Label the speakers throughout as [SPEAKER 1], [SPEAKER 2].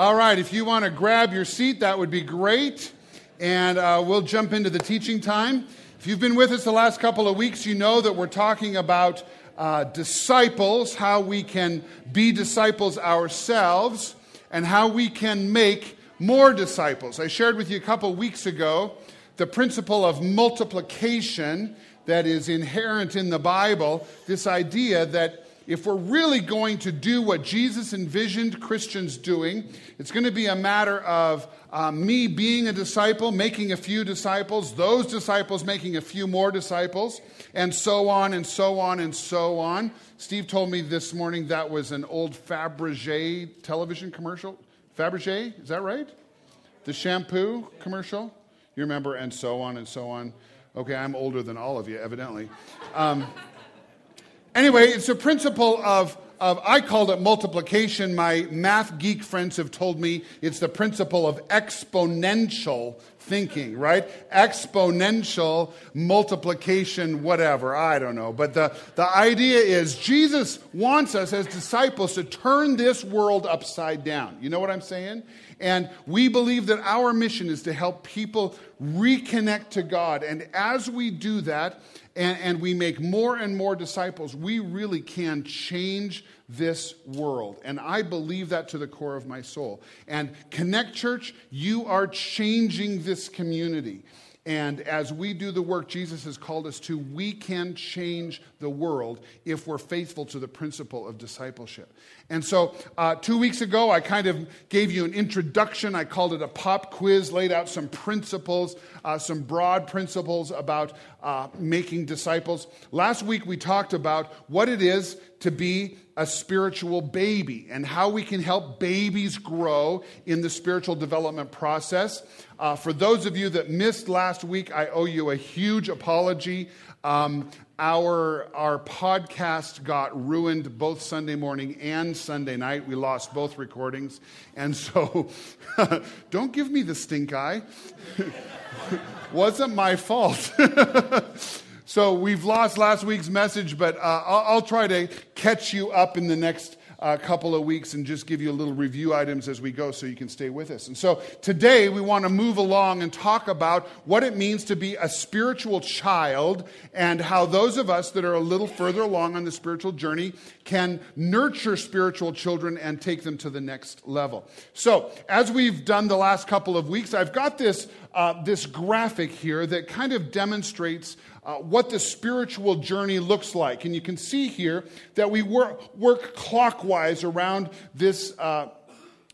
[SPEAKER 1] All right, if you want to grab your seat, that would be great. And uh, we'll jump into the teaching time. If you've been with us the last couple of weeks, you know that we're talking about uh, disciples, how we can be disciples ourselves, and how we can make more disciples. I shared with you a couple weeks ago the principle of multiplication that is inherent in the Bible, this idea that if we're really going to do what Jesus envisioned Christians doing, it's going to be a matter of uh, me being a disciple, making a few disciples, those disciples making a few more disciples, and so on and so on and so on. Steve told me this morning that was an old Fabergé television commercial. Fabergé, is that right? The shampoo commercial? You remember, and so on and so on. Okay, I'm older than all of you, evidently. Um, anyway, it's a principle of, of, I called it multiplication. My math geek friends have told me it's the principle of exponential thinking, right? Exponential multiplication, whatever, I don't know. But the, the idea is Jesus wants us as disciples to turn this world upside down. You know what I'm saying? And we believe that our mission is to help people reconnect to God. And as we do that, and, and we make more and more disciples, we really can change this world. And I believe that to the core of my soul. And Connect Church, you are changing this community. And as we do the work Jesus has called us to, we can change the world if we're faithful to the principle of discipleship. And so, uh, two weeks ago, I kind of gave you an introduction. I called it a pop quiz, laid out some principles, uh, some broad principles about uh, making disciples. Last week, we talked about what it is to be a spiritual baby and how we can help babies grow in the spiritual development process. Uh, for those of you that missed last week, I owe you a huge apology. Um, our, our podcast got ruined both Sunday morning and Sunday night. We lost both recordings. And so don't give me the stink eye. Wasn't my fault. So we've lost last week's message, but uh, I'll, I'll, try to catch you up in the next uh, couple of weeks and just give you a little review items as we go so you can stay with us. And so today we want to move along and talk about what it means to be a spiritual child and how those of us that are a little further along on the spiritual journey can nurture spiritual children and take them to the next level. So, as we've done the last couple of weeks, I've got this, uh, this graphic here that kind of demonstrates uh, what the spiritual journey looks like. And you can see here that we work, work clockwise around this. Uh,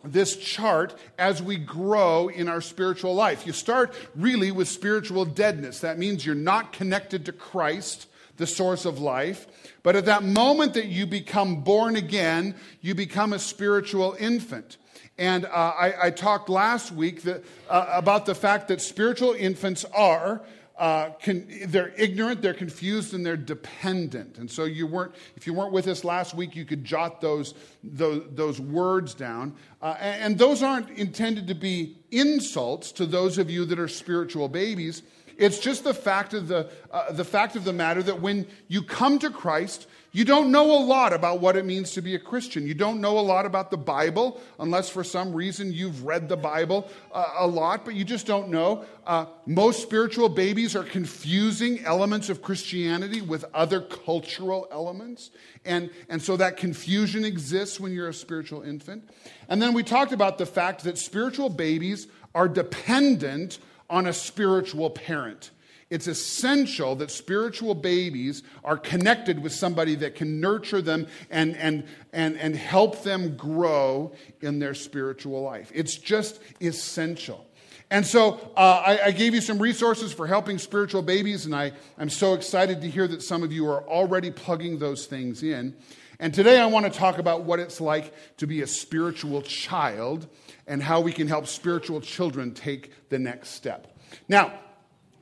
[SPEAKER 1] this chart as we grow in our spiritual life. You start really with spiritual deadness. That means you're not connected to Christ, the source of life. But at that moment that you become born again, you become a spiritual infant. And uh, I, I, talked last week that, uh, about the fact that spiritual infants are uh, can, they're ignorant, they're confused, and they're dependent. And so you weren't, if you weren't with us last week, you could jot those, those, those words down. Uh, and, those aren't intended to be insults to those of you that are spiritual babies. It's just the fact of the, uh, the fact of the matter that when you come to Christ, you don't know a lot about what it means to be a Christian. You don't know a lot about the Bible, unless for some reason you've read the Bible uh, a lot, but you just don't know. Uh, most spiritual babies are confusing elements of Christianity with other cultural elements. And, and so that confusion exists when you're a spiritual infant. And then we talked about the fact that spiritual babies are dependent on a spiritual parent. It's essential that spiritual babies are connected with somebody that can nurture them and, and, and, and help them grow in their spiritual life. It's just essential. And so uh, I, I, gave you some resources for helping spiritual babies, and I, I'm so excited to hear that some of you are already plugging those things in. And today I want to talk about what it's like to be a spiritual child and how we can help spiritual children take the next step. Now,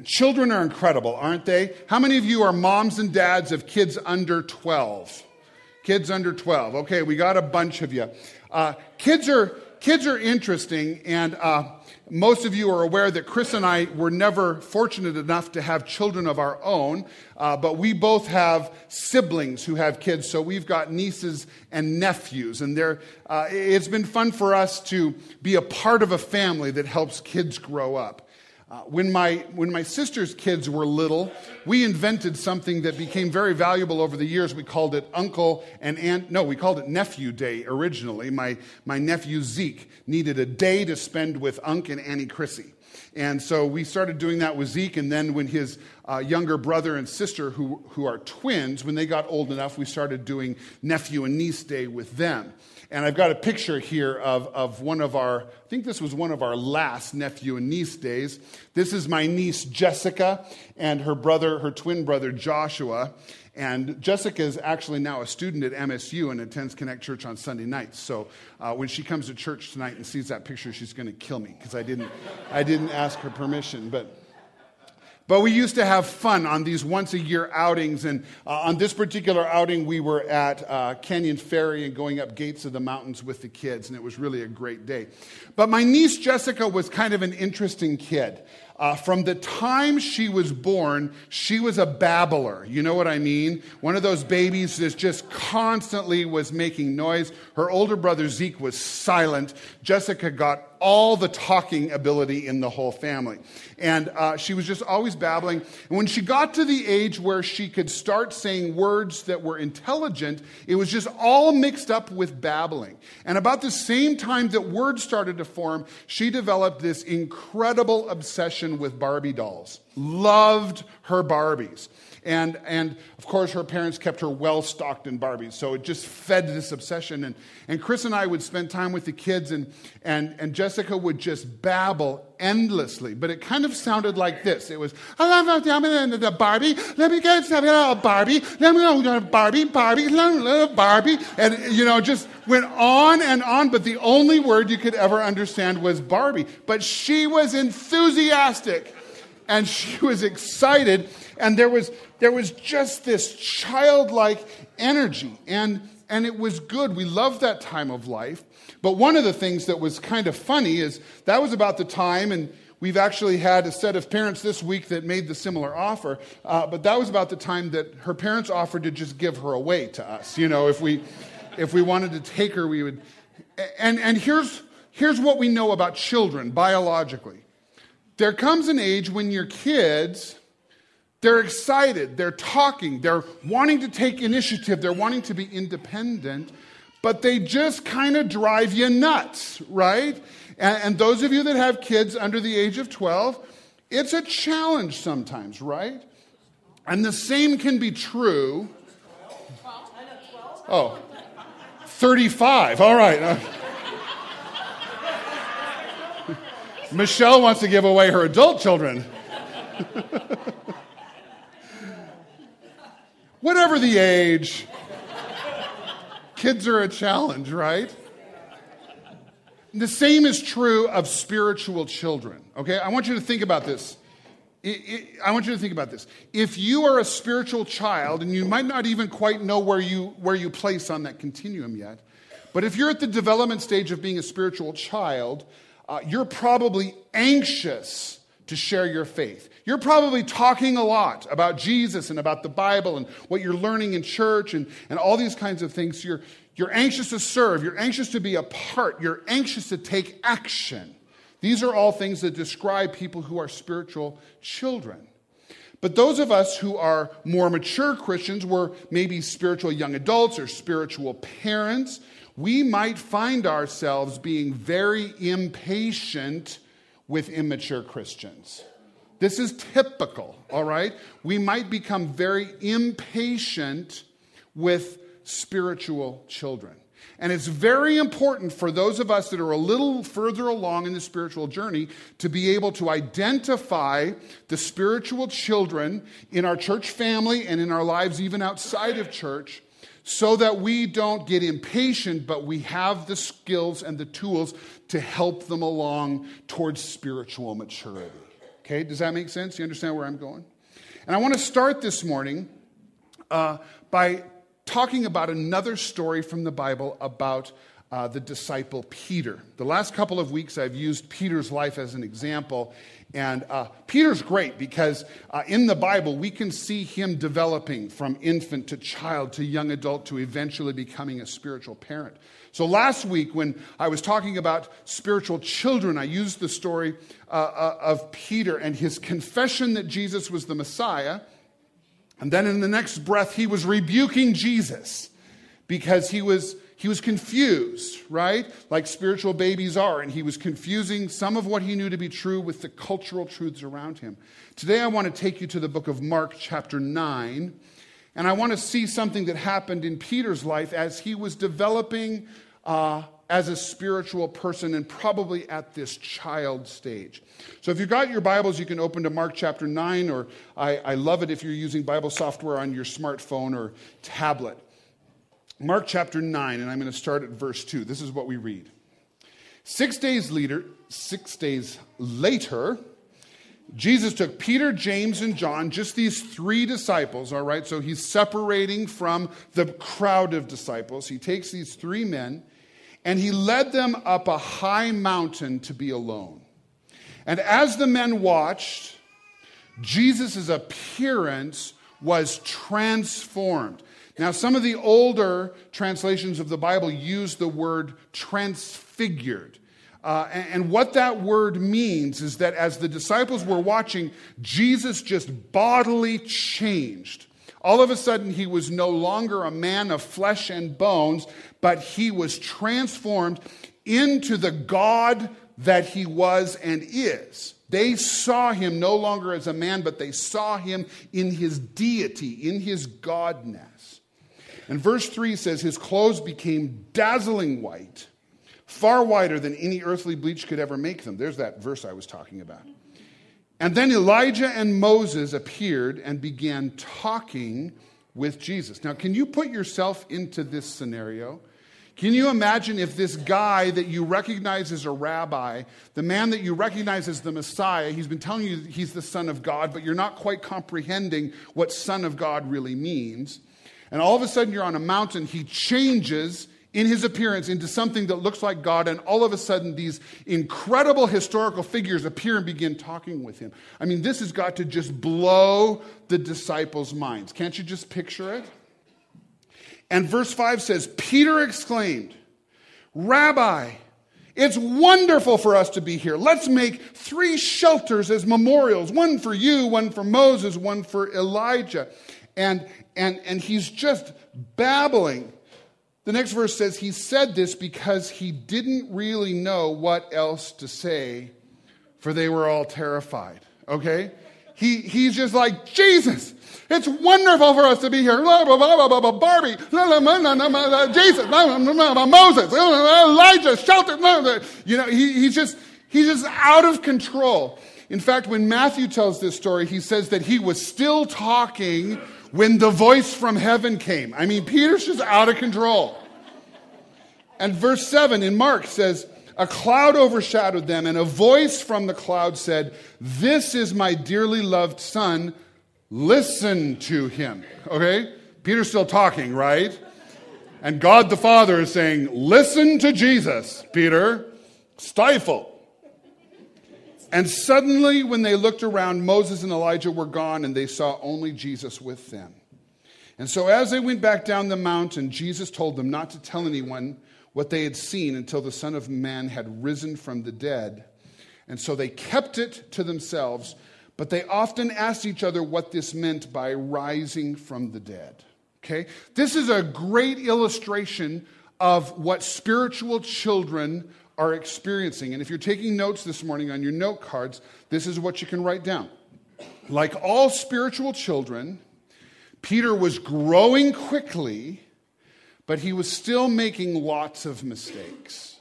[SPEAKER 1] children are incredible, aren't they? How many of you are moms and dads of kids under 12? Kids under 12. Okay, we got a bunch of you. Uh, kids are kids are interesting, and uh, most of you are aware that Chris and I were never fortunate enough to have children of our own, uh, but we both have siblings who have kids, so we've got nieces and nephews, and uh, it's been fun for us to be a part of a family that helps kids grow up. Uh, when, my, when my sister's kids were little, we invented something that became very valuable over the years. We called it Uncle and Aunt, no, we called it Nephew Day originally. My, my nephew Zeke needed a day to spend with Unc and Annie Chrissy. And so we started doing that with Zeke. And then when his uh, younger brother and sister, who, who are twins, when they got old enough, we started doing Nephew and Niece Day with them. And I've got a picture here of, of one of our, I think this was one of our last nephew and niece days. This is my niece Jessica and her brother, her twin brother Joshua. And Jessica is actually now a student at MSU and attends Connect Church on Sunday nights. So uh, when she comes to church tonight and sees that picture, she's going to kill me because I didn't, I didn't ask her permission. But but we used to have fun on these once a year outings. And uh, on this particular outing, we were at uh, Canyon Ferry and going up Gates of the Mountains with the kids. And it was really a great day. But my niece Jessica was kind of an interesting kid. Uh, from the time she was born, she was a babbler. You know what I mean? One of those babies that just constantly was making noise. Her older brother Zeke was silent. Jessica got all the talking ability in the whole family. And uh, she was just always babbling. And when she got to the age where she could start saying words that were intelligent, it was just all mixed up with babbling. And about the same time that words started to form, she developed this incredible obsession with Barbie dolls. Loved her Barbies. And, and of course, her parents kept her well stocked in Barbies. So it just fed this obsession. And, and Chris and I would spend time with the kids, and, and, and Jessica would just babble endlessly. But it kind of sounded like this it was, I love the Barbie. Let me get a uh, Barbie. Let me know uh, Barbie, Barbie, Barbie. And, you know, just went on and on. But the only word you could ever understand was Barbie. But she was enthusiastic and she was excited. And there was, there was just this childlike energy. And, and it was good. We loved that time of life. But one of the things that was kind of funny is that was about the time, and we've actually had a set of parents this week that made the similar offer. Uh, but that was about the time that her parents offered to just give her away to us. You know, if we, if we wanted to take her, we would. And, and here's, here's what we know about children biologically there comes an age when your kids they're excited, they're talking, they're wanting to take initiative, they're wanting to be independent, but they just kind of drive you nuts, right? And, and, those of you that have kids under the age of 12, it's a challenge sometimes, right? And the same can be true. Oh, 35, all right. Uh, Michelle wants to give away her adult children. Whatever the age, kids are a challenge, right? The same is true of spiritual children, okay? I want you to think about this. I want you to think about this. If you are a spiritual child, and you might not even quite know where you, where you place on that continuum yet, but if you're at the development stage of being a spiritual child, uh, you're probably anxious to share your faith. You're probably talking a lot about Jesus and about the Bible and what you're learning in church and, and all these kinds of things. You're, you're anxious to serve. You're anxious to be a part. You're anxious to take action. These are all things that describe people who are spiritual children. But those of us who are more mature Christians, we're maybe spiritual young adults or spiritual parents, we might find ourselves being very impatient with immature Christians. This is typical, all right? We might become very impatient with spiritual children. And it's very important for those of us that are a little further along in the spiritual journey to be able to identify the spiritual children in our church family and in our lives, even outside of church, so that we don't get impatient, but we have the skills and the tools to help them along towards spiritual maturity. Okay, does that make sense? You understand where I'm going? And I want to start this morning uh, by talking about another story from the Bible about uh, the disciple Peter. The last couple of weeks, I've used Peter's life as an example. And uh, Peter's great because uh, in the Bible, we can see him developing from infant to child to young adult to eventually becoming a spiritual parent. So last week, when I was talking about spiritual children, I used the story uh, uh, of Peter and his confession that Jesus was the Messiah. And then in the next breath, he was rebuking Jesus because he was he was confused, right? Like spiritual babies are, and he was confusing some of what he knew to be true with the cultural truths around him. Today, I want to take you to the book of Mark, chapter 9, and I want to see something that happened in Peter's life as he was developing uh, as a spiritual person and probably at this child stage. So, if you've got your Bibles, you can open to Mark chapter 9, or I, I love it if you're using Bible software on your smartphone or tablet. Mark chapter 9, and I'm going to start at verse 2. This is what we read. Six days later, six days later, Jesus took Peter, James, and John, just these three disciples, all right? So he's separating from the crowd of disciples. He takes these three men and he led them up a high mountain to be alone. And as the men watched, Jesus' appearance was transformed. Now, some of the older translations of the Bible use the word transfigured. Uh, and, and what that word means is that as the disciples were watching, Jesus just bodily changed. All of a sudden, he was no longer a man of flesh and bones, but he was transformed into the God that he was and is. They saw him no longer as a man, but they saw him in his deity, in his godness. And verse 3 says, His clothes became dazzling white, far whiter than any earthly bleach could ever make them. There's that verse I was talking about. And then Elijah and Moses appeared and began talking with Jesus. Now, can you put yourself into this scenario? Can you imagine if this guy that you recognize as a rabbi, the man that you recognize as the Messiah, he's been telling you he's the Son of God, but you're not quite comprehending what Son of God really means? And all of a sudden, you're on a mountain. He changes in his appearance into something that looks like God, and all of a sudden, these incredible historical figures appear and begin talking with him. I mean, this has got to just blow the disciples' minds. Can't you just picture it? And verse 5 says, Peter exclaimed, Rabbi, it's wonderful for us to be here. Let's make three shelters as memorials one for you, one for Moses, one for Elijah. And, and, and he's just babbling. The next verse says he said this because he didn't really know what else to say, for they were all terrified. Okay? He, he's just like, Jesus, it's wonderful for us to be here. Blah, blah, blah, blah, blah, Barbie, Jesus, Moses, Elijah, shelter. You know, he, he's, just, he's just out of control. In fact, when Matthew tells this story, he says that he was still talking when the voice from heaven came. I mean, Peter's just out of control. And verse 7 in Mark says, A cloud overshadowed them, and a voice from the cloud said, This is my dearly loved son. Listen to him. Okay? Peter's still talking, right? And God the Father is saying, Listen to Jesus, Peter. Stifle. And suddenly, when they looked around, Moses and Elijah were gone, and they saw only Jesus with them. And so, as they went back down the mountain, Jesus told them not to tell anyone what they had seen until the Son of Man had risen from the dead. And so they kept it to themselves, but they often asked each other what this meant by rising from the dead. Okay? This is a great illustration of what spiritual children are experiencing. And if you're taking notes this morning on your note cards, this is what you can write down. Like all spiritual children, Peter was growing quickly, but he was still making lots of mistakes.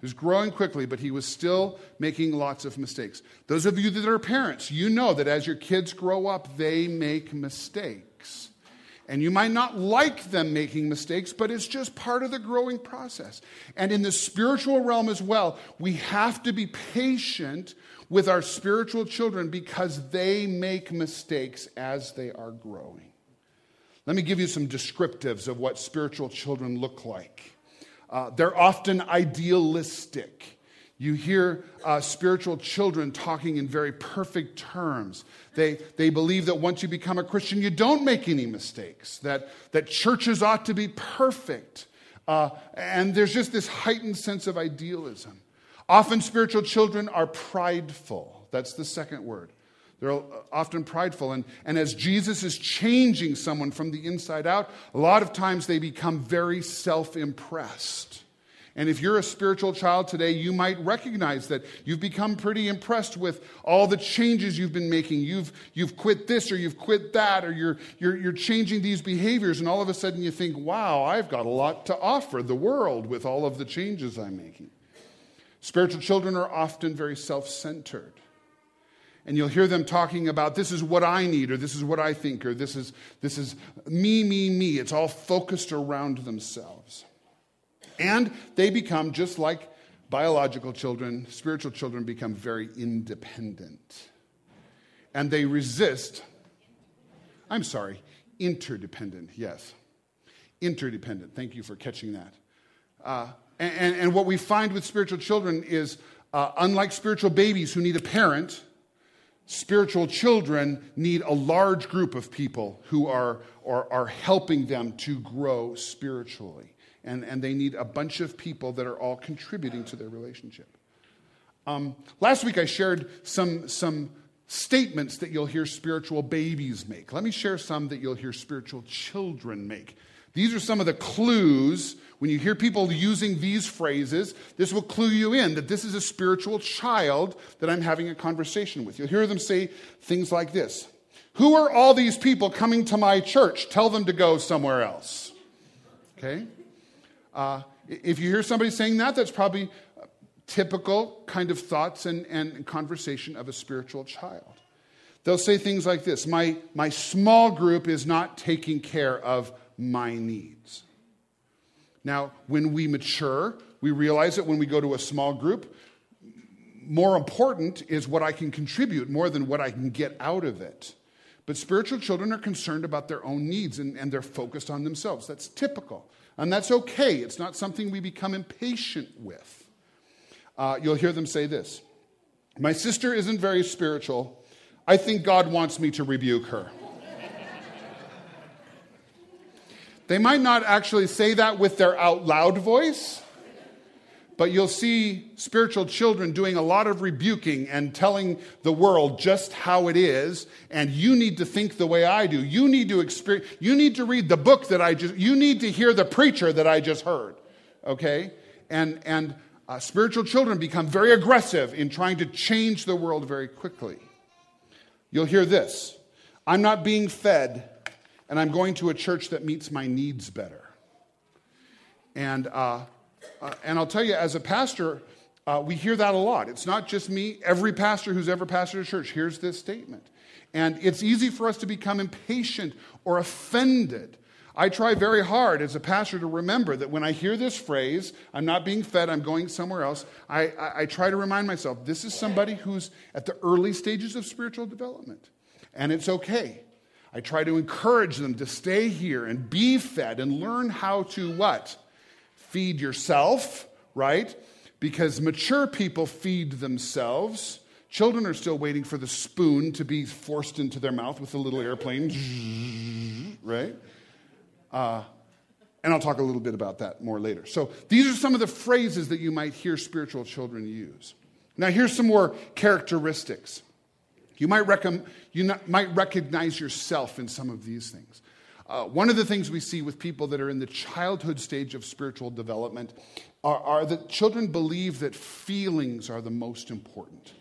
[SPEAKER 1] He was growing quickly, but he was still making lots of mistakes. Those of you that are parents, you know that as your kids grow up, they make mistakes. And you might not like them making mistakes, but it's just part of the growing process. And in the spiritual realm as well, we have to be patient with our spiritual children because they make mistakes as they are growing. Let me give you some descriptives of what spiritual children look like. Uh, they're often idealistic. You hear uh, spiritual children talking in very perfect terms. They, they believe that once you become a Christian, you don't make any mistakes, that, that churches ought to be perfect. Uh, and there's just this heightened sense of idealism. Often, spiritual children are prideful. That's the second word. They're often prideful. And, and as Jesus is changing someone from the inside out, a lot of times they become very self impressed. And if you're a spiritual child today, you might recognize that you've become pretty impressed with all the changes you've been making. You've, you've quit this or you've quit that, or you're, you're, you're changing these behaviors. And all of a sudden you think, wow, I've got a lot to offer the world with all of the changes I'm making. Spiritual children are often very self centered. And you'll hear them talking about this is what I need, or this is what I think, or this is, this is me, me, me. It's all focused around themselves. And they become, just like biological children, spiritual children become very independent. And they resist, I'm sorry, interdependent, yes. Interdependent. Thank you for catching that. Uh, and, and, what we find with spiritual children is, uh, unlike spiritual babies who need a parent, spiritual children need a large group of people who are, are, are helping them to grow spiritually. And, and they need a bunch of people that are all contributing to their relationship. Um, last week, I shared some, some statements that you'll hear spiritual babies make. Let me share some that you'll hear spiritual children make. These are some of the clues when you hear people using these phrases, this will clue you in that this is a spiritual child that I'm having a conversation with. You'll hear them say things like this Who are all these people coming to my church? Tell them to go somewhere else. Okay? Uh, if you hear somebody saying that, that's probably typical kind of thoughts and, and conversation of a spiritual child. They'll say things like this my, my small group is not taking care of my needs. Now, when we mature, we realize that when we go to a small group, more important is what I can contribute more than what I can get out of it. But spiritual children are concerned about their own needs and, and they're focused on themselves. That's typical. And that's okay. It's not something we become impatient with. Uh, you'll hear them say this My sister isn't very spiritual. I think God wants me to rebuke her. They might not actually say that with their out loud voice, but you'll see spiritual children doing a lot of rebuking and telling the world just how it is. And you need to think the way I do. You need to experience, you need to read the book that I just, you need to hear the preacher that I just heard. Okay? And, and uh, spiritual children become very aggressive in trying to change the world very quickly. You'll hear this I'm not being fed and I'm going to a church that meets my needs better. And, uh, uh, and I'll tell you, as a pastor, uh, we hear that a lot. It's not just me. Every pastor who's ever pastored a church hears this statement. And it's easy for us to become impatient or offended. I try very hard as a pastor to remember that when I hear this phrase, I'm not being fed, I'm going somewhere else, I, I, I try to remind myself this is somebody who's at the early stages of spiritual development. And it's okay. I try to encourage them to stay here and be fed and learn how to what? Feed yourself, right? Because mature people feed themselves. Children are still waiting for the spoon to be forced into their mouth with a little airplane, right? Uh, and I'll talk a little bit about that more later. So these are some of the phrases that you might hear spiritual children use. Now, here's some more characteristics. You might, rec- you not, might recognize yourself in some of these things. Uh, one of the things we see with people that are in the childhood stage of spiritual development are, are that children believe that feelings are the most important.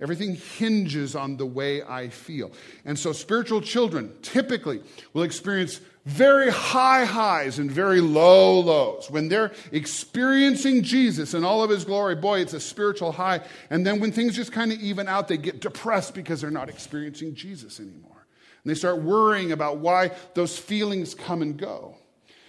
[SPEAKER 1] Everything hinges on the way I feel. And so, spiritual children typically will experience very high highs and very low lows. When they're experiencing Jesus and all of his glory, boy, it's a spiritual high. And then when things just kind of even out, they get depressed because they're not experiencing Jesus anymore. And they start worrying about why those feelings come and go.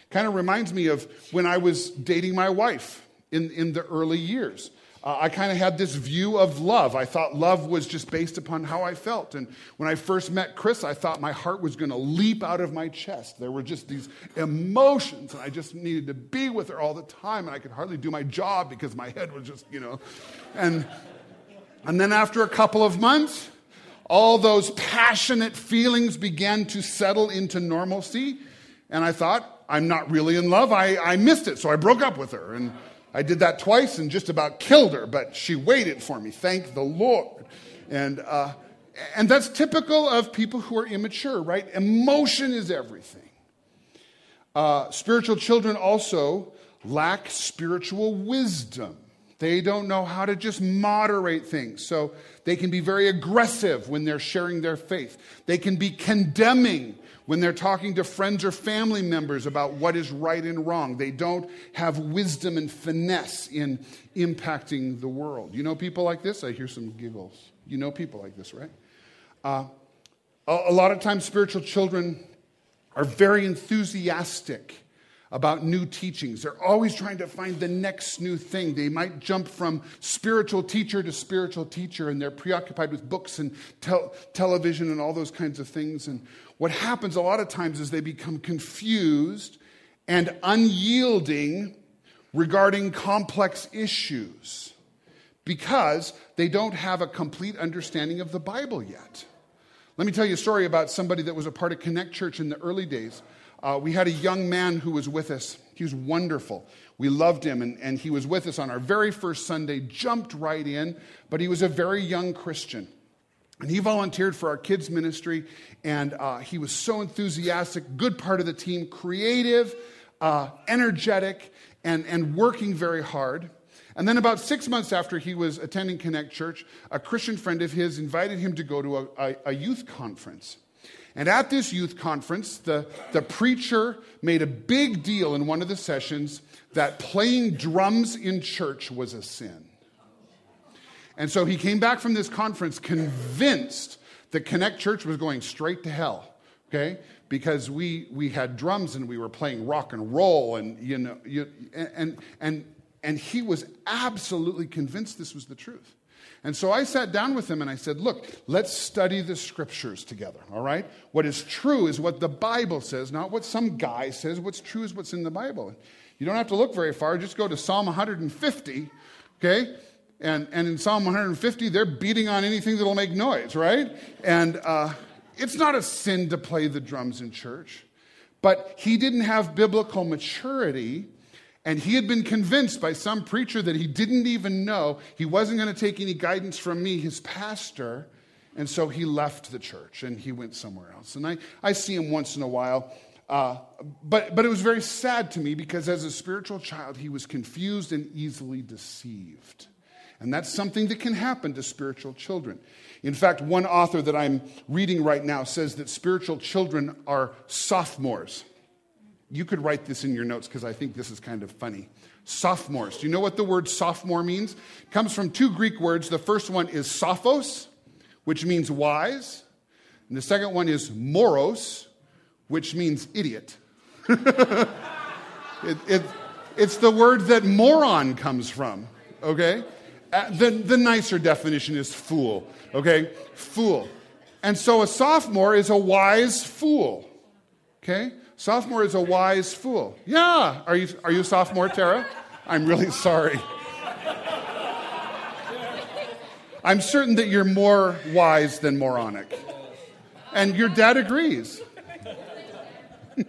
[SPEAKER 1] Kind of reminds me of when I was dating my wife in, in the early years. uh, I kind of had this view of love. I thought love was just based upon how I felt. And when I first met Chris, I thought my heart was going to leap out of my chest. There were just these emotions, and I just needed to be with her all the time. And I could hardly do my job because my head was just, you know. And, and then after a couple of months, all those passionate feelings began to settle into normalcy. And I thought, I'm not really in love. I, I missed it, so I broke up with her. And I did that twice and just about killed her, but she waited for me. Thank the Lord. And, uh, and that's typical of people who are immature, right? Emotion is everything. Uh, spiritual children also lack spiritual wisdom. They don't know how to just moderate things. So they can be very aggressive when they're sharing their faith. They can be condemning when they're talking to friends or family members about what is right and wrong. They don't have wisdom and finesse in impacting the world. You know people like this? I hear some giggles. You know people like this, right? Uh, a, lot of times, spiritual children are very enthusiastic about new teachings. They're always trying to find the next new thing. They might jump from spiritual teacher to spiritual teacher, and they're preoccupied with books and tel- television and all those kinds of things. And what happens a lot of times is they become confused and unyielding regarding complex issues because they don't have a complete understanding of the Bible yet. Let me tell you a story about somebody that was a part of Connect Church in the early days. Uh, we had a young man who was with us. He was wonderful. We loved him, and, and he was with us on our very first Sunday, jumped right in, but he was a very young Christian. And he volunteered for our kids' ministry, and uh, he was so enthusiastic, good part of the team, creative, uh, energetic, and, and working very hard. And then, about six months after he was attending Connect Church, a Christian friend of his invited him to go to a, a, a youth conference. And at this youth conference, the, the preacher made a big deal in one of the sessions that playing drums in church was a sin. And so he came back from this conference convinced that Connect Church was going straight to hell, okay? Because we, we had drums and we were playing rock and roll, and, you know, you, and, and, and he was absolutely convinced this was the truth. And so I sat down with him and I said, Look, let's study the scriptures together, all right? What is true is what the Bible says, not what some guy says. What's true is what's in the Bible. You don't have to look very far, just go to Psalm 150, okay? And, and in Psalm 150, they're beating on anything that'll make noise, right? And uh, it's not a sin to play the drums in church, but he didn't have biblical maturity and he had been convinced by some preacher that he didn't even know he wasn't going to take any guidance from me, his pastor. And so he left the church and he went somewhere else. And I, I see him once in a while. Uh, but, but it was very sad to me because as a spiritual child, he was confused and easily deceived. And that's something that can happen to spiritual children. In fact, one author that I'm reading right now says that spiritual children are sophomores. You could write this in your notes because I think this is kind of funny. Sophomores. Do you know what the word sophomore means? It comes from two Greek words. The first one is sophos, which means wise, and the second one is moros, which means idiot. it, it, it's the word that moron comes from, okay? Uh, the, the nicer definition is fool, okay? Fool. And so a sophomore is a wise fool, okay? Sophomore is a wise fool. Yeah. Are you, are you a sophomore, Tara? I'm really sorry. I'm certain that you're more wise than moronic. And your dad agrees.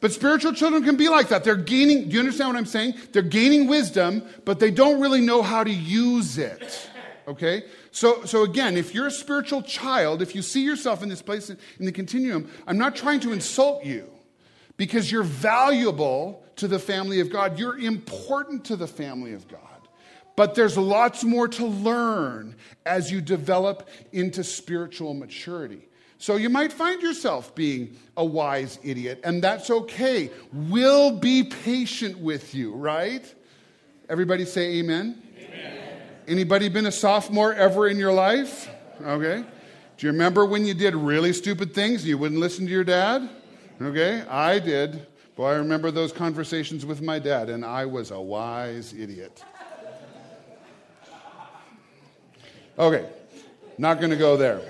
[SPEAKER 1] but spiritual children can be like that. They're gaining, do you understand what I'm saying? They're gaining wisdom, but they don't really know how to use it. Okay? So, so again, if you're a spiritual child, if you see yourself in this place in the continuum, I'm not trying to insult you because you're valuable to the family of God. You're important to the family of God. But there's lots more to learn as you develop into spiritual maturity. So you might find yourself being a wise idiot, and that's okay. We'll be patient with you, right? Everybody say amen. Anybody been a sophomore ever in your life? Okay. Do you remember when you did really stupid things? You wouldn't listen to your dad? Okay. I did. Boy, I remember those conversations with my dad, and I was a wise idiot. Okay. Not going to go there.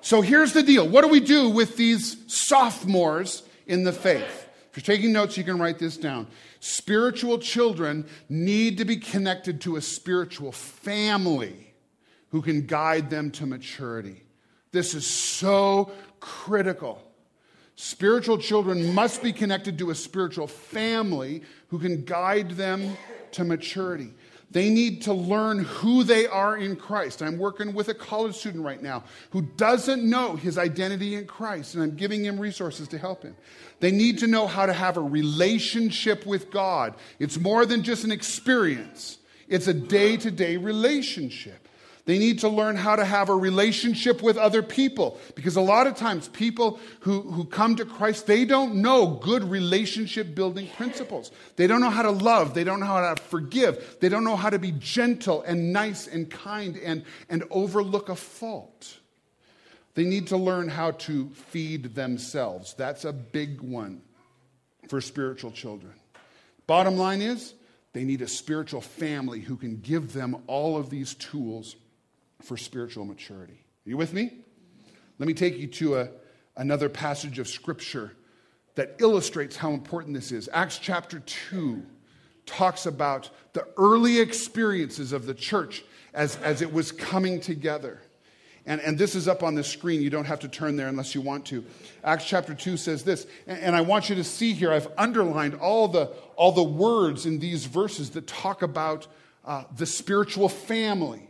[SPEAKER 1] So here's the deal. What do we do with these sophomores in the faith? If you're taking notes, you can write this down. Spiritual children need to be connected to a spiritual family who can guide them to maturity. This is so critical. Spiritual children must be connected to a spiritual family who can guide them to maturity. They need to learn who they are in Christ. I'm working with a college student right now who doesn't know his identity in Christ, and I'm giving him resources to help him. They need to know how to have a relationship with God. It's more than just an experience, it's a day to day relationship. They need to learn how to have a relationship with other people because a lot of times people who, who come to Christ, they don't know good relationship building principles. They don't know how to love. They don't know how to forgive. They don't know how to be gentle and nice and kind and, and overlook a fault. They need to learn how to feed themselves. That's a big one for spiritual children. Bottom line is, they need a spiritual family who can give them all of these tools for spiritual maturity. Are you with me? Let me take you to a, another passage of Scripture that illustrates how important this is. Acts chapter 2 talks about the early experiences of the church as, as it was coming together. And, and this is up on the screen. You don't have to turn there unless you want to. Acts chapter 2 says this. And, and I want you to see here, I've underlined all the, all the words in these verses that talk about uh, the spiritual family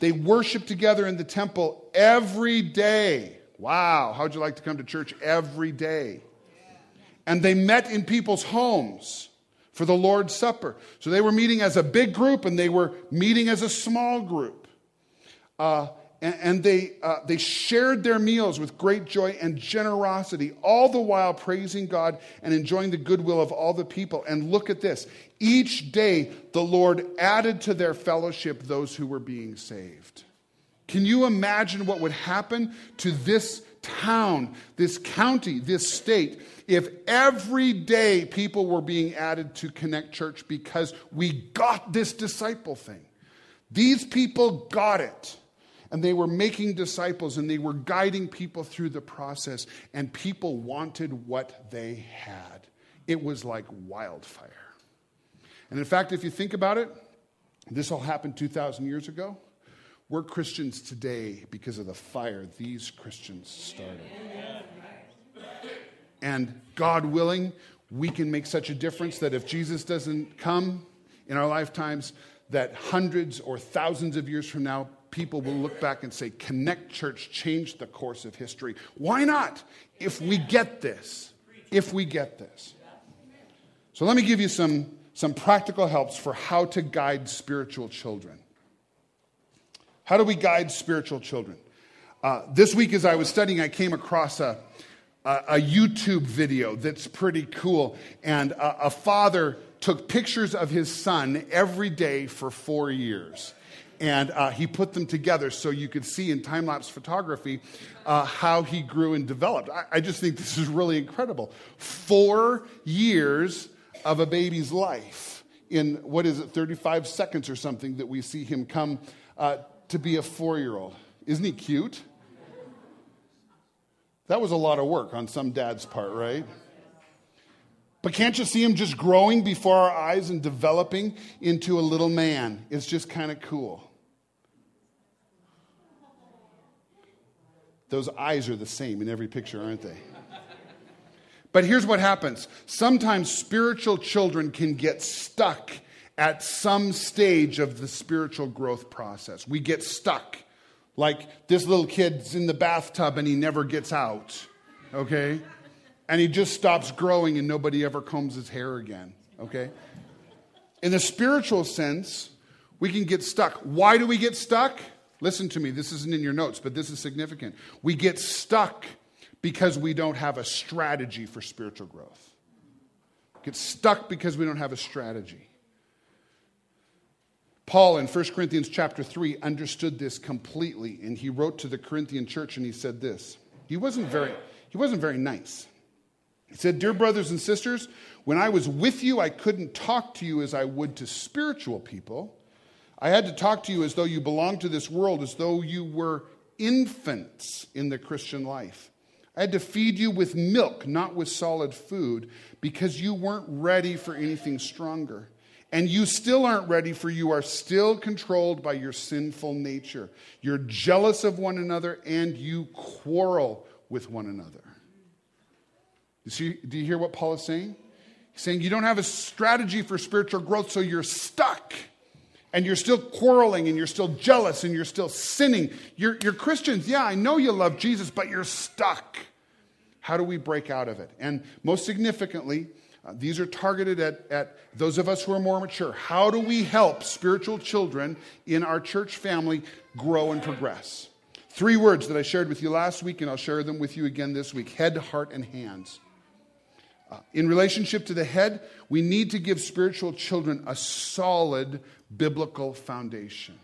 [SPEAKER 1] They worship together in the temple every day. Wow, how'd you like to come to church every day? And they met in people's homes for the Lord's Supper. So they were meeting as a big group and they were meeting as a small group. Uh, and, and, they, uh, they shared their meals with great joy and generosity, all the while praising God and enjoying the goodwill of all the people. And look at this each day, the Lord added to their fellowship those who were being saved. Can you imagine what would happen to this town, this county, this state, if every day people were being added to Connect Church because we got this disciple thing? These people got it. And they were making disciples and they were guiding people through the process, and people wanted what they had. It was like wildfire. And in fact, if you think about it, this all happened 2,000 years ago. We're Christians today because of the fire these Christians started. And God willing, we can make such a difference that if Jesus doesn't come in our lifetimes, that hundreds or thousands of years from now, people will look back and say, Connect Church changed the course of history. Why not? If we get this. If we get this. So let me give you some some practical helps for how to guide spiritual children. How do we guide spiritual children? Uh, this week, as I was studying, I came across a, a, a YouTube video that's pretty cool. And a, a father took pictures of his son every day for four years and uh, he put them together so you could see in time lapse photography uh, how he grew and developed. I, I, just think this is really incredible. Four years of a baby's life in what is it, 35 seconds or something that we see him come uh, to be a four year old. Isn't he cute? That was a lot of work on some dad's part, right? But can't you see him just growing before our eyes and developing into a little man? It's just kind of cool. Those eyes are the same in every picture, aren't they? But here's what happens sometimes spiritual children can get stuck at some stage of the spiritual growth process. We get stuck. Like this little kid's in the bathtub and he never gets out, okay? And he just stops growing and nobody ever combs his hair again, okay? In the spiritual sense, we can get stuck. Why do we get stuck? Listen to me, this isn't in your notes, but this is significant. We get stuck because we don't have a strategy for spiritual growth. Get stuck because we don't have a strategy. Paul in 1 Corinthians chapter 3 understood this completely and he wrote to the Corinthian church and he said this. He wasn't very he wasn't very nice. He said, "Dear brothers and sisters, when I was with you I couldn't talk to you as I would to spiritual people. I had to talk to you as though you belonged to this world, as though you were infants in the Christian life. I had to feed you with milk, not with solid food, because you weren't ready for anything stronger. And you still aren't ready, for you are still controlled by your sinful nature. You're jealous of one another and you quarrel with one another. You see, do you hear what Paul is saying? He's saying you don't have a strategy for spiritual growth, so you're stuck and you're still quarreling and you're still jealous and you're still sinning. You're, you're, Christians. Yeah, I know you love Jesus, but you're stuck. How do we break out of it? And most significantly, uh, these are targeted at, at those of us who are more mature. How do we help spiritual children in our church family grow and progress? Three words that I shared with you last week, and I'll share them with you again this week head, heart, and hands. Uh, in relationship to the head, we need to give spiritual children a solid biblical foundation.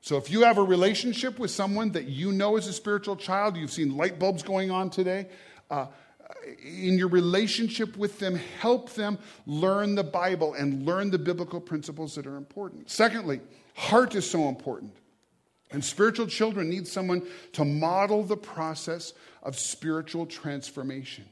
[SPEAKER 1] So if you have a relationship with someone that you know is a spiritual child, you've seen light bulbs going on today, uh, in your relationship with them, help them learn the Bible and learn the biblical principles that are important. Secondly, heart is so important. And spiritual children need someone to model the process of spiritual transformation.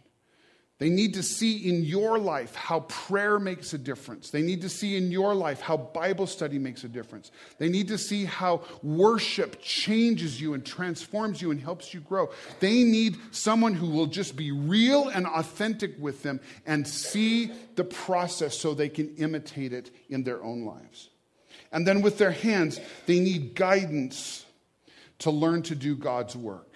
[SPEAKER 1] They need to see in your life how prayer makes a difference. They need to see in your life how Bible study makes a difference. They need to see how worship changes you and transforms you and helps you grow. They need someone who will just be real and authentic with them and see the process so they can imitate it in their own lives. And then with their hands, they need guidance to learn to do God's work.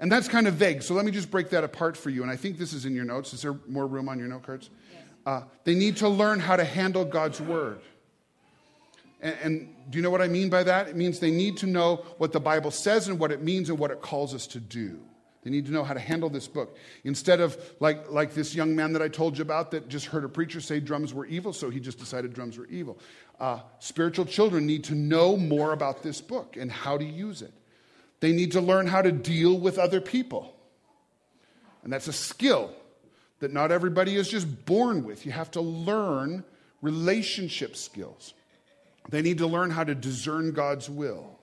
[SPEAKER 1] And that's kind of vague. So let me just break that apart for you. And I think this is in your notes. Is there more room on your note cards? Yes. Uh, they need to learn how to handle God's word. And, and, do you know what I mean by that? It means they need to know what the Bible says and what it means and what it calls us to do. They need to know how to handle this book. Instead of like, like this young man that I told you about that just heard a preacher say drums were evil, so he just decided drums were evil. Uh, spiritual children need to know more about this book and how to use it. They need to learn how to deal with other people. And that's a skill that not everybody is just born with. You have to learn relationship skills. They need to learn how to discern God's will.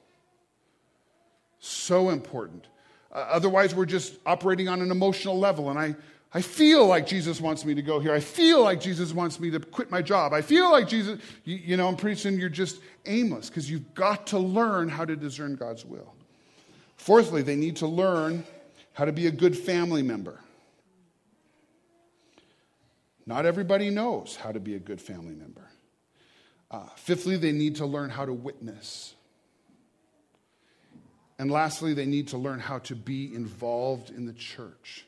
[SPEAKER 1] So important. Uh, otherwise, we're just operating on an emotional level. And I, I feel like Jesus wants me to go here. I feel like Jesus wants me to quit my job. I feel like Jesus, you, you know, and pretty soon you're just aimless because you've got to learn how to discern God's will. Fourthly, they need to learn how to be a good family member. Not everybody knows how to be a good family member. Uh, fifthly, they need to learn how to witness. And lastly, they need to learn how to be involved in the church.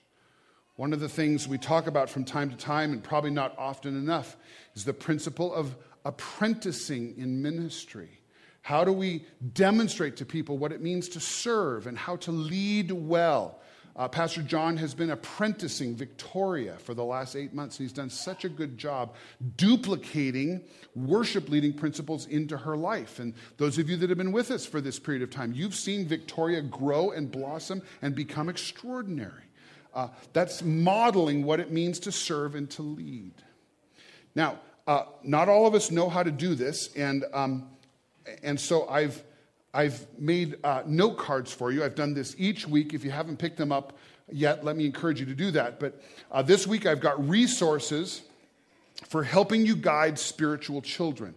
[SPEAKER 1] One of the things we talk about from time to time, and probably not often enough, is the principle of apprenticing in ministry. How do we demonstrate to people what it means to serve and how to lead well? Uh, Pastor John has been apprenticing Victoria for the last eight months, and he's done such a good job duplicating worship leading principles into her life. And those of you that have been with us for this period of time, you've seen Victoria grow and blossom and become extraordinary. Uh, that's modeling what it means to serve and to lead. Now, uh, not all of us know how to do this, and um, and so I've, I've made uh, note cards for you. I've done this each week. If you haven't picked them up yet, let me encourage you to do that. But uh, this week I've got resources for helping you guide spiritual children.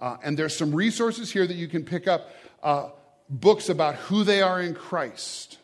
[SPEAKER 1] Uh, and there's some resources here that you can pick up uh, books about who they are in Christ.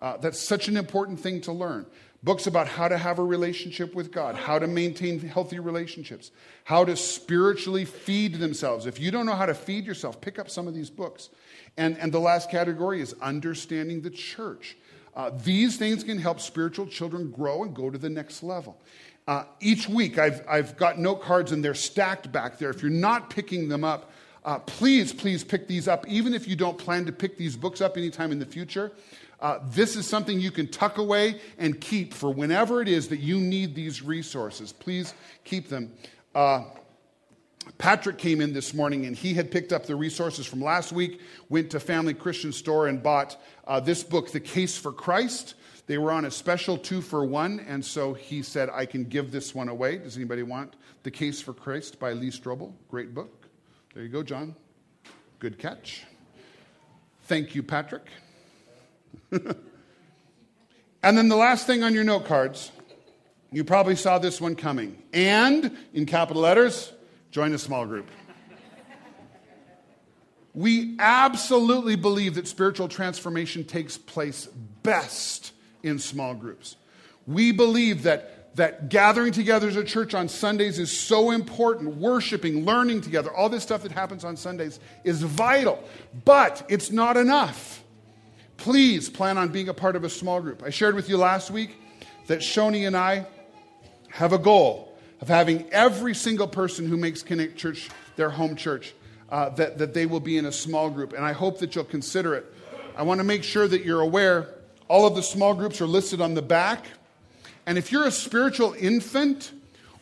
[SPEAKER 1] Uh, that's such an important thing to learn. Books about how to have a relationship with God, how to maintain healthy relationships, how to spiritually feed themselves. If you don't know how to feed yourself, pick up some of these books. And, and the last category is understanding the church. Uh, these things can help spiritual children grow and go to the next level. Uh, each week, I've, I've got note cards and they're stacked back there. If you're not picking them up, Uh, please, please pick these up, even if you don't plan to pick these books up anytime in the future. Uh, this is something you can tuck away and keep for whenever it is that you need these resources. Please keep them. Uh, Patrick came in this morning and he had picked up the resources from last week, went to Family Christian Store and bought uh, this book, The Case for Christ. They were on a special two for one, and so he said, I can give this one away. Does anybody want The Case for Christ by Lee Strobel? Great book. There you go, John. Good catch. Thank you, Patrick. and then the last thing on your note cards, you probably saw this one coming. And, in capital letters, join a small group. We absolutely believe that spiritual transformation takes place best in small groups. We believe that, that gathering together as a church on Sundays is so important. Worshiping, learning together, all this stuff that happens on Sundays is vital. But it's not enough. Please plan on being a part of a small group. I shared with you last week that Shoni and I have a goal of having every single person who makes Connect Church their home church, uh, that, that they will be in a small group. And I hope that you'll consider it. I want to make sure that you're aware all of the small groups are listed on the back. And if you're a spiritual infant,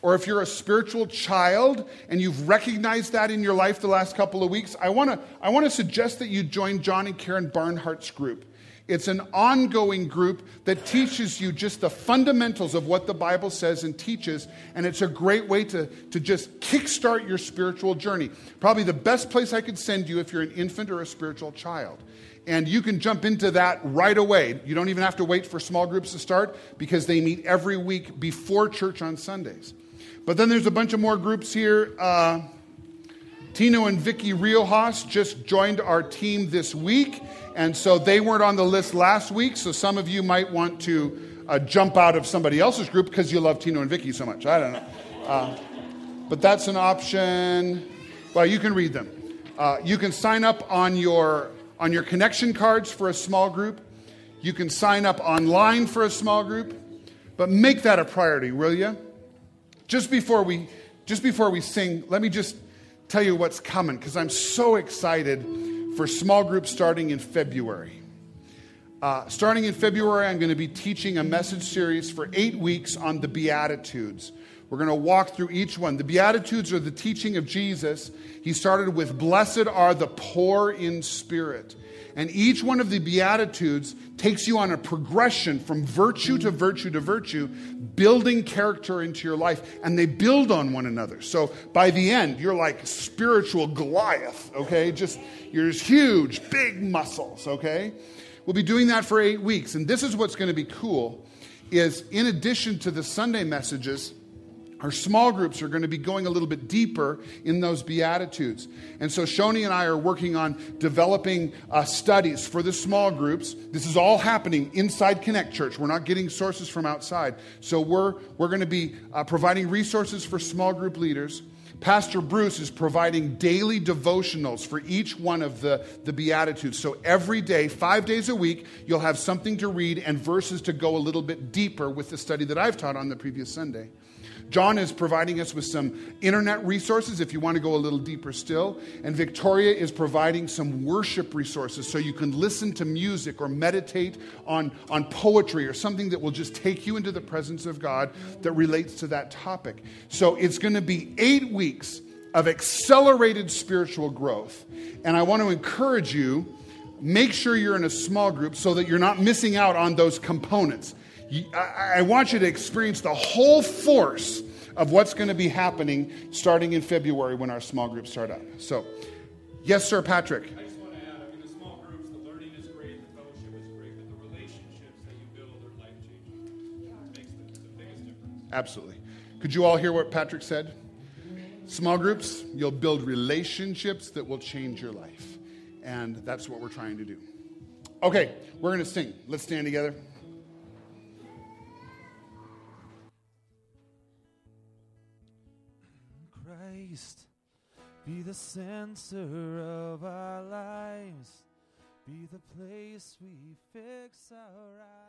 [SPEAKER 1] or if you're a spiritual child and you've recognized that in your life the last couple of weeks, I want to I want to suggest that you join John and Karen Barnhart's group. It's an ongoing group that teaches you just the fundamentals of what the Bible says and teaches, and it's a great way to, to just kickstart your spiritual journey. Probably the best place I could send you if you're an infant or a spiritual child. And you can jump into that right away. You don't even have to wait for small groups to start because they meet every week before church on Sundays. But then there's a bunch of more groups here. Uh, Tino and Vicky Riojas just joined our team this week. And so they weren't on the list last week, so some of you might want to uh, jump out of somebody else's group because you love Tino and Vicky so much. I don't know. Uh, but that's an option. Well, you can read them. Uh, you can sign up on your, on your connection cards for a small group. You can sign up online for a small group. But make that a priority, will you? Just before we, just before we sing, let me just tell you what's coming because I'm so excited for small groups starting in February. Uh, starting in February, I'm going to be teaching a message series for eight weeks on the Beatitudes. We're going to walk through each one. The Beatitudes are the teaching of Jesus. He started with, Blessed are the poor in spirit. And each one of the Beatitudes takes you on a progression from virtue to virtue to virtue, building character into your life. And they build on one another. So by the end, you're like spiritual Goliath, okay? Just, you're just huge, big muscles, okay? We'll be doing that for eight weeks. And this is what's going to be cool is in addition to the Sunday messages, our small groups are going to be going a little bit deeper in those Beatitudes. And so Shoni and I are working on developing uh, studies for the small groups. This is all happening inside Connect Church. We're not getting sources from outside. So we're, we're going to be uh, providing resources for small group leaders. Pastor Bruce is providing daily devotionals for each one of the, the Beatitudes. So every day, five days a week, you'll have something to read and verses to go a little bit deeper with the study that I've taught on the previous Sunday. John is providing us with some internet resources if you want to go a little deeper still. And Victoria is providing some worship resources so you can listen to music or meditate on, on poetry or something that will just take you into the presence of God that relates to that topic. So it's going to be eight weeks of accelerated spiritual growth. And I want to encourage you make sure you're in a small group so that you're not missing out on those components. I want you to experience the whole force of what's going to be happening starting in February when our small groups start up. So, yes, sir, Patrick.
[SPEAKER 2] I just want to add, I mean, the small groups, the learning is great, the fellowship is great, but the relationships that you build are life changing. It makes the, the biggest difference.
[SPEAKER 1] Absolutely. Could you all hear what Patrick said? Small groups, you'll build relationships that will change your life. And that's what we're trying to do. Okay, we're going to sing. Let's stand together.
[SPEAKER 3] Christ be the center of our lives, be the place we fix our eyes.